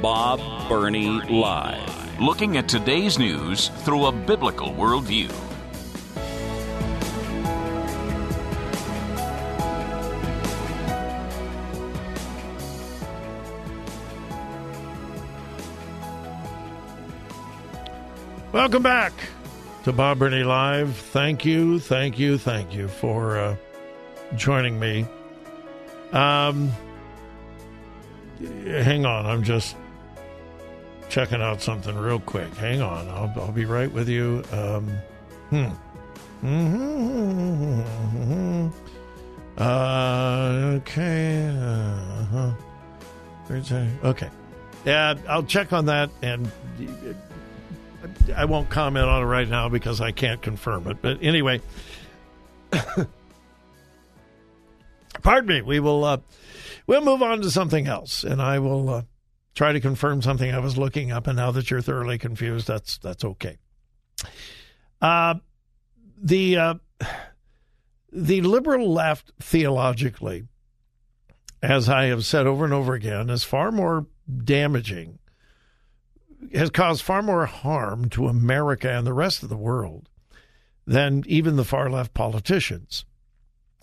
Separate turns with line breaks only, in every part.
Bob Burney Live.
Looking at today's news through a biblical worldview.
Welcome back to Bob Burney Live. Thank you, thank you, thank you for uh, joining me. Um, hang on, I'm just checking out something real quick. Hang on, I'll, I'll be right with you. Um, hmm. Mm-hmm. Uh, okay. Uh-huh. Okay. Yeah, I'll check on that and I won't comment on it right now because I can't confirm it. But anyway, pardon me. We will uh, we'll move on to something else, and I will uh, try to confirm something I was looking up. And now that you're thoroughly confused, that's that's okay. Uh, the uh, the liberal left theologically, as I have said over and over again, is far more damaging has caused far more harm to America and the rest of the world than even the far left politicians.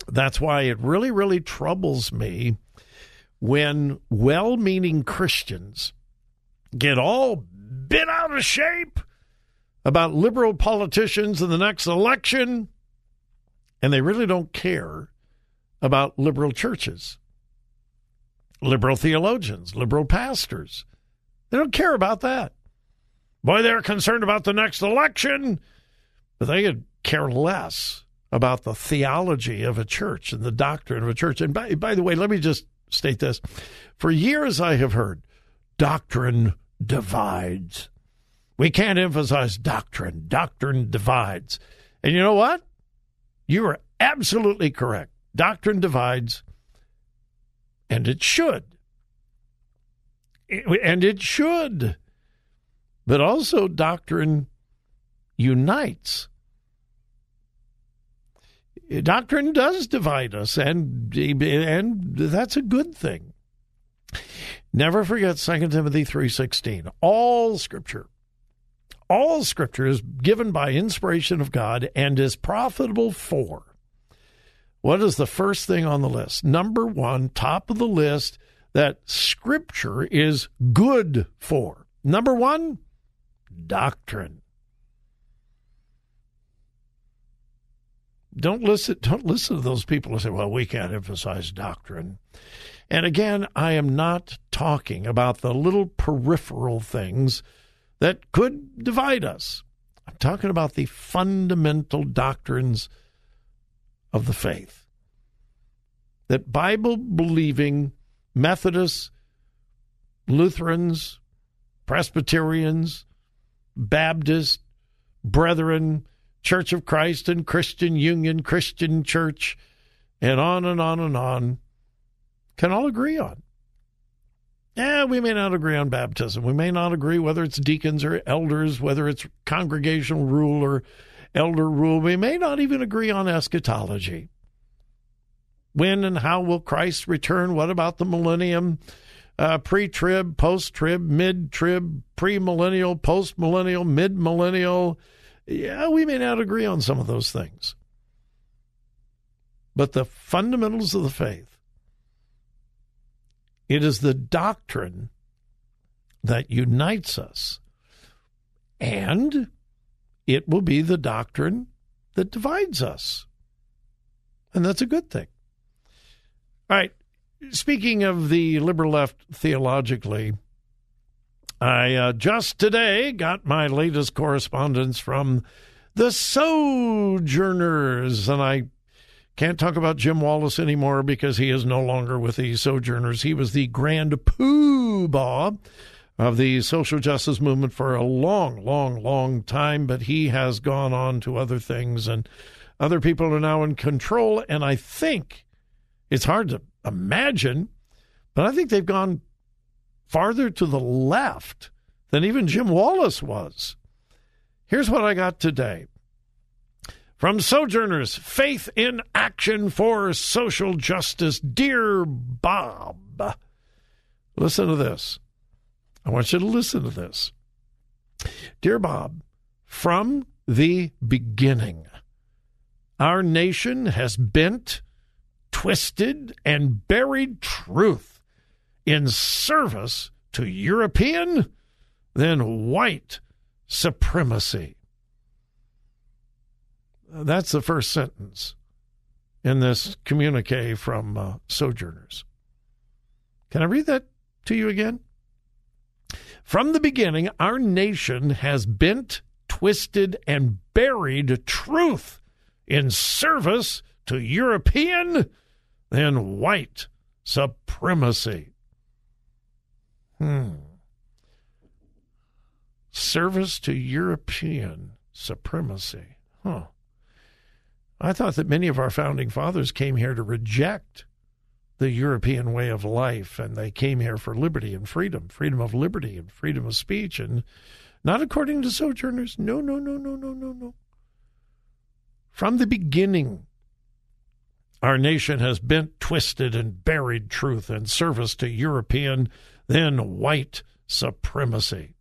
That's why it really, really troubles me when well meaning Christians get all bent out of shape about liberal politicians in the next election, and they really don't care about liberal churches, liberal theologians, liberal pastors. They don't care about that. Boy, they're concerned about the next election, but they could care less about the theology of a church and the doctrine of a church. And by, by the way, let me just state this. For years, I have heard doctrine divides. We can't emphasize doctrine. Doctrine divides. And you know what? You are absolutely correct. Doctrine divides, and it should and it should. But also, doctrine unites. Doctrine does divide us, and and that's a good thing. Never forget 2 Timothy 3:16. All scripture all scripture is given by inspiration of God and is profitable for. What is the first thing on the list? Number 1, top of the list that Scripture is good for. Number one, doctrine. Don't listen. Don't listen to those people who say, "Well, we can't emphasize doctrine." And again, I am not talking about the little peripheral things that could divide us. I'm talking about the fundamental doctrines of the faith. That Bible believing Methodists, Lutherans, Presbyterians, Baptists, Brethren, Church of Christ and Christian Union, Christian Church, and on and on and on can all agree on. Yeah, we may not agree on baptism. We may not agree whether it's deacons or elders, whether it's congregational rule or elder rule. We may not even agree on eschatology. When and how will Christ return? What about the millennium? Uh, Pre trib, post trib, mid trib, pre millennial, post millennial, mid millennial. Yeah, we may not agree on some of those things. But the fundamentals of the faith, it is the doctrine that unites us. And it will be the doctrine that divides us. And that's a good thing. All right. Speaking of the liberal left theologically, I uh, just today got my latest correspondence from the Sojourners. And I can't talk about Jim Wallis anymore because he is no longer with the Sojourners. He was the grand poobah of the social justice movement for a long, long, long time, but he has gone on to other things, and other people are now in control. And I think it's hard to imagine, but I think they've gone farther to the left than even Jim Wallis was. Here's what I got today. From Sojourners, Faith in Action for Social Justice. Dear Bob, listen to this. I want you to listen to this. Dear Bob, from the beginning, our nation has bent, twisted, and buried truth in service to European, then white supremacy. That's the first sentence in this communique from uh, Sojourners. Can I read that to you again? From the beginning, our nation has bent, twisted, and buried truth in service to European, then white supremacy. Hmm. Service to European supremacy. Huh. I thought that many of our founding fathers came here to reject the European way of life, and they came here for liberty and freedom, freedom of liberty and freedom of speech, and not according to sojourners. No, no, no, no, no, no, no. From the beginning, our nation has bent, twisted, and buried truth in service to European, then white supremacy.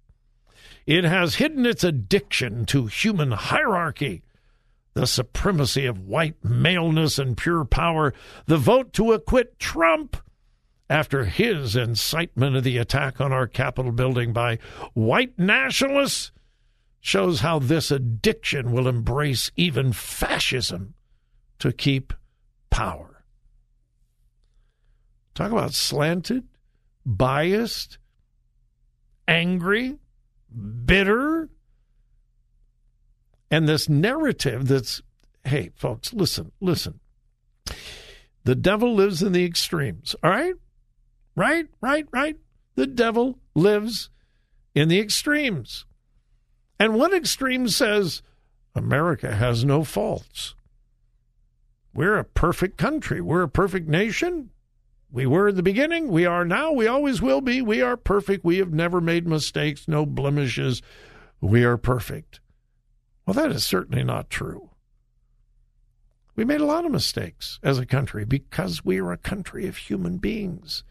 It has hidden its addiction to human hierarchy the supremacy of white maleness and pure power, the vote to acquit Trump after his incitement of the attack on our Capitol building by white nationalists shows how this addiction will embrace even fascism to keep power. Talk about slanted, biased, angry, bitter, and this narrative that's, hey, folks, listen, listen. The devil lives in the extremes, all right? Right, right, right. The devil lives in the extremes. And one extreme says America has no faults. We're a perfect country. We're a perfect nation. We were in the beginning. We are now. We always will be. We are perfect. We have never made mistakes, no blemishes. We are perfect. Well, that is certainly not true. We made a lot of mistakes as a country because we are a country of human beings.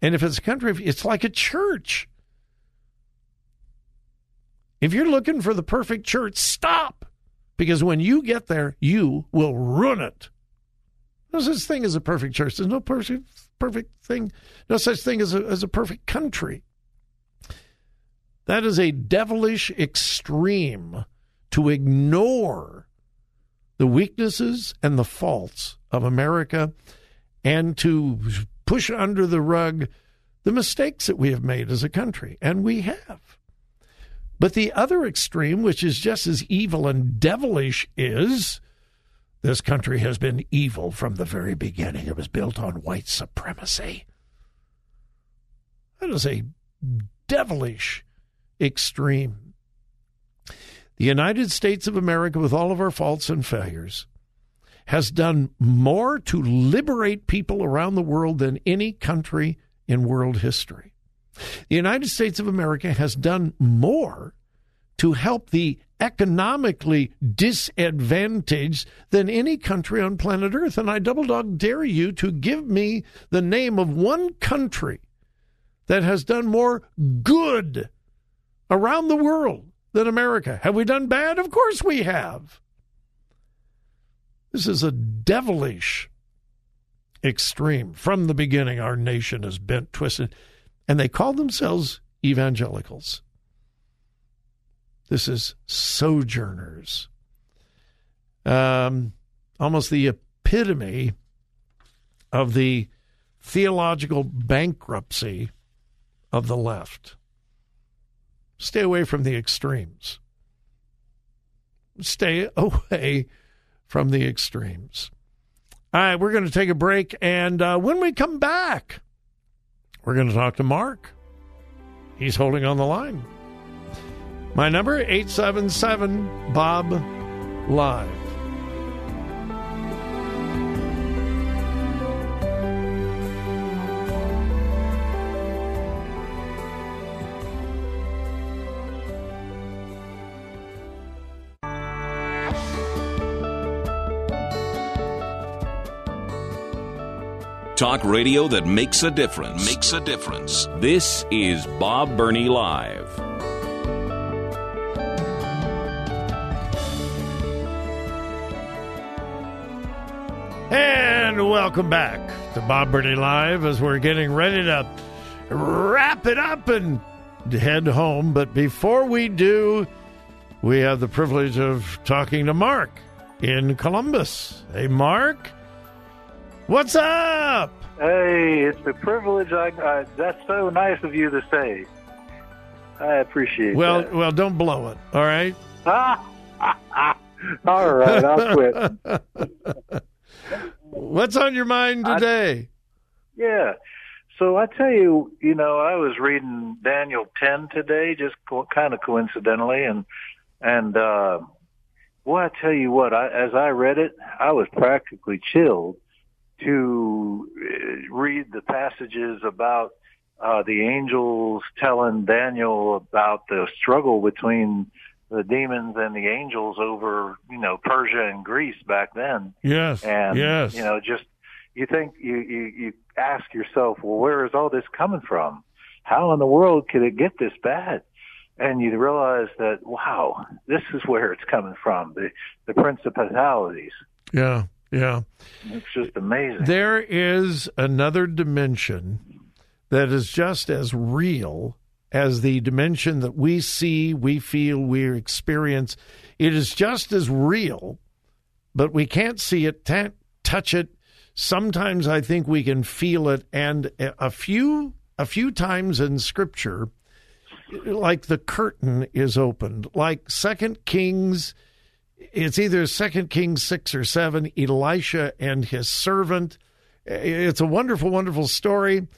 And if it's a country, it's like a church. If you're looking for the perfect church, stop. Because when you get there, you will ruin it. No such thing as a perfect church. There's no perfect, perfect thing, no such thing as a, as a perfect country. That is a devilish extreme to ignore the weaknesses and the faults of America and to push under the rug the mistakes that we have made as a country. And we have. But the other extreme, which is just as evil and devilish, is this country has been evil from the very beginning. It was built on white supremacy. That is a devilish extreme. The United States of America, with all of our faults and failures, has done more to liberate people around the world than any country in world history. The United States of America has done more to help the economically disadvantaged than any country on planet Earth. And I double dog dare you to give me the name of one country that has done more good around the world than America. Have we done bad? Of course we have. This is a devilish extreme. From the beginning, our nation is bent, twisted, and they call themselves evangelicals. This is sojourners. Um, almost the epitome of the theological bankruptcy of the left. Stay away from the extremes. stay away from the extremes. All right, we're going to take a break, and uh, when we come back, we're going to talk to Mark. He's holding on the line. My number 877 Bob Live.
Talk radio that makes a difference.
Makes a difference.
This is Bob Burney Live.
And welcome back to Bob Burney Live as we're getting ready to wrap it up and head home. But before we do, we have the privilege of talking to Mark in Columbus. Hey, Mark. What's up?
Hey, it's a privilege. I, I, that's so nice of you to say. I appreciate
Well,
that.
well, don't blow it. All right.
All right, I'll quit.
What's on your mind today?
Yeah. So I tell you, you know, I was reading Daniel 10 today, just co- kind of coincidentally, and and uh, well, I tell you what, I, as I read it, I was practically chilled to uh, read the passages about uh, the angels telling Daniel about the struggle between the demons and the angels over, you know, Persia and Greece back then.
yes.
And
yes.
you know, just you think you, you you ask yourself, well, where is all this coming from? How in the world could it get this bad? And you realize that wow, this is where it's coming from the the principalities.
yeah. Yeah.
It's just amazing.
There is another dimension that is just as real as the dimension that we see, we feel, we experience. It is just as real, but we can't see it, can't touch it. Sometimes I think we can feel it, and a few a few times in Scripture, like the curtain is opened, like Second Kings it's either Second Kings six or seven. Elisha and his servant. It's a wonderful, wonderful story.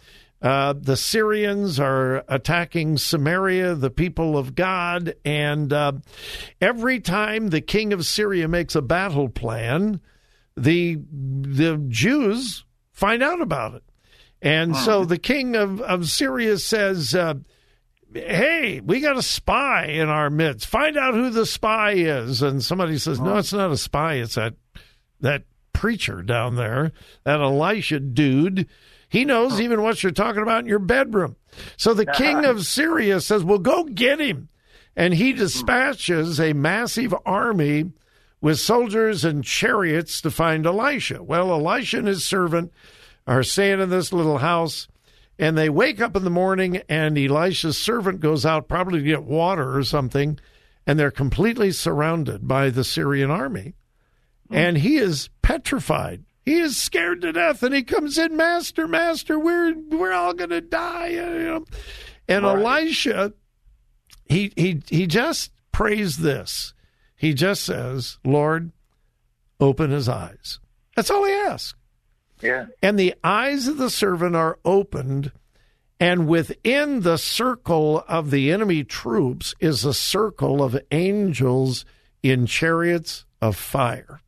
Uh, the Syrians are attacking Samaria, the people of God, and uh, every time the king of Syria makes a battle plan, the the Jews find out about it, and so the king of of Syria says. Uh, hey, we got a spy in our midst. Find out who the spy is. And somebody says, no, it's not a spy. It's that that preacher down there, that Elisha dude. He knows even what you're talking about in your bedroom. So the king of Syria says, well, go get him. And he dispatches a massive army with soldiers and chariots to find Elisha. Well, Elisha and his servant are staying in this little house and they wake up in the morning and Elisha's servant goes out probably to get water or something. And they're completely surrounded by the Syrian army. Hmm. And he is petrified. He is scared to death and he comes in master master we're we're all going to die. You know? and
Right.
Elisha he he he just prays this. He just says lord open his eyes. That's all he asks
yeah.
and the eyes of the servant are opened, and within the circle of the enemy troops is a circle of angels in chariots of fire.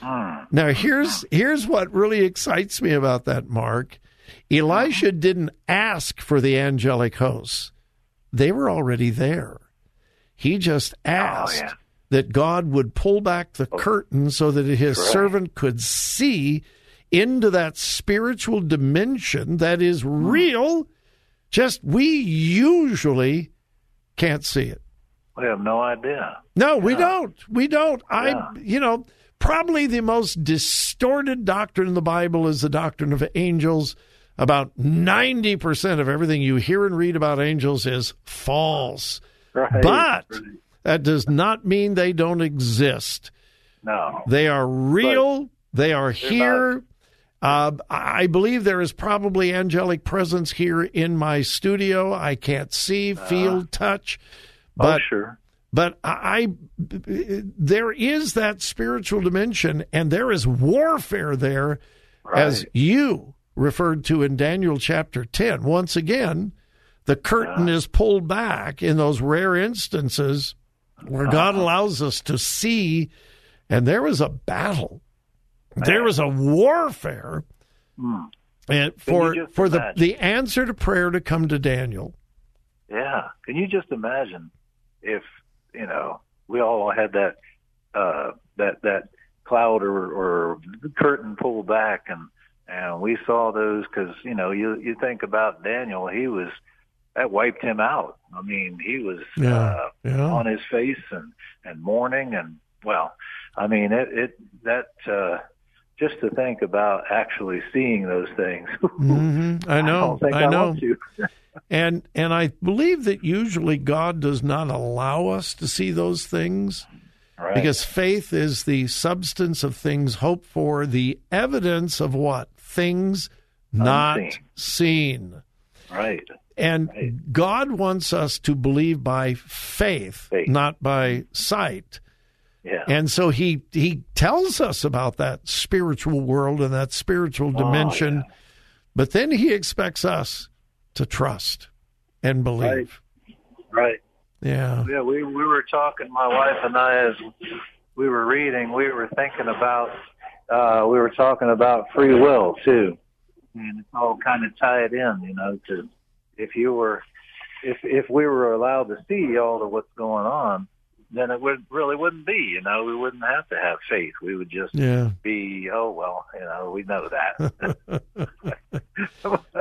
Hmm. Now here's here's what really excites me about that, Mark. Elisha uh-huh. didn't ask for the angelic hosts. They were already there. He just oh, asked
yeah.
that God would pull back the oh, curtain so that his servant could see into that spiritual dimension that is real, just we usually can't see it.
We have no idea.
No, we don't. We don't. I,
Yeah.
you know, probably the most distorted doctrine in the Bible is the doctrine of angels. About 90% of everything you hear and read about angels is false.
Right.
But that does not mean they don't exist.
no.
They are real. They are here. Uh, I believe there is probably angelic presence here in my studio. I can't see, feel, touch,
oh,
but
sure.
But I, there is that spiritual dimension, and there is warfare there,
Right.
as you referred to in Daniel chapter ten. Once again, the curtain is pulled back in those rare instances where God
Uh-huh.
allows us to see, and there is a battle, there is a warfare, and for for the the answer to prayer to come to Daniel.
Yeah. Can you just imagine if, you know, we all had that uh that that cloud or or curtain pulled back and and we saw those cuz you know, you you think about Daniel, he was that wiped him out. I mean, he was
Yeah,
uh
yeah.
on his face and and mourning and well, I mean, it it that uh just to think about actually seeing those things.
hmm I know,
think
I,
I,
know, and and I believe that usually God does not allow us to see those things
right.
because faith is the substance of things hoped for, the evidence of what things not
Unseen.
seen.
right.
And
Right.
God wants us to believe by faith,
Faith.
not by sight.
Yeah.
And so he he tells us about that spiritual world and that spiritual
Oh,
dimension, but then he expects us to trust and believe.
right.
Yeah.
Yeah, we we were talking, my wife and I, as we were reading, we were thinking about, uh, we were talking about free will too, and it's all kind of tied in, you know. To if you were, if if we were allowed to see all of what's going on, then it would really wouldn't be, you know. We wouldn't have to have faith. We would just
Yeah.
be, oh well, you know, we know that.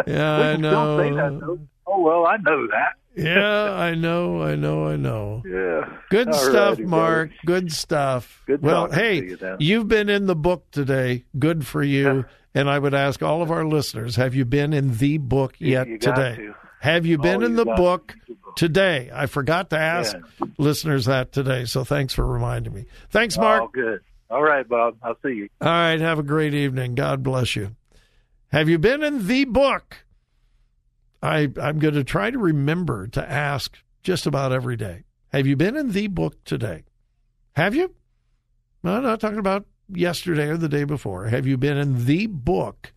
Yeah, I
say that,
know.
Oh well, I know that.
Yeah, I know, I know, I know.
Yeah.
Good
All
stuff,
righty,
Mark.
brother.
Good stuff.
Good
well, hey,
you
you've been in the book today. Good for you. and I would ask all of our listeners, have you been in the book yet
you
today? Have you been
Oh,
in
you
the book today? I forgot to ask
Yeah.
listeners that today, so thanks for reminding me. Thanks,
Oh,
Mark.
good. All right, Bob. I'll see you.
All right, have a great evening. God bless you. Have you been in the book? I I'm going to try to remember to ask just about every day. Have you been in the book today? Have you? No, I'm not talking about yesterday or the day before. Have you been in the book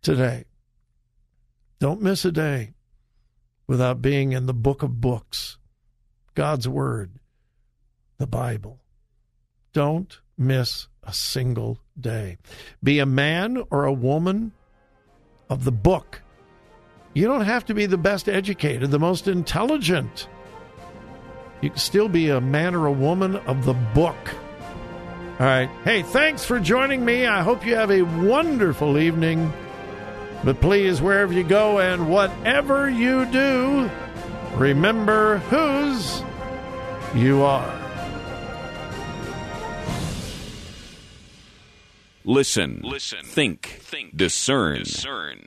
today? Don't miss a day without being in the book of books, God's Word, the Bible. Don't miss a single day. Be a man or a woman of the book. You don't have to be the best educated, the most intelligent. You can still be a man or a woman of the book. All right. Hey, thanks for joining me. I hope you have a wonderful evening. But please, wherever you go and whatever you do, remember whose you are.
Listen. Listen. Think. Think. Discern.
Discern.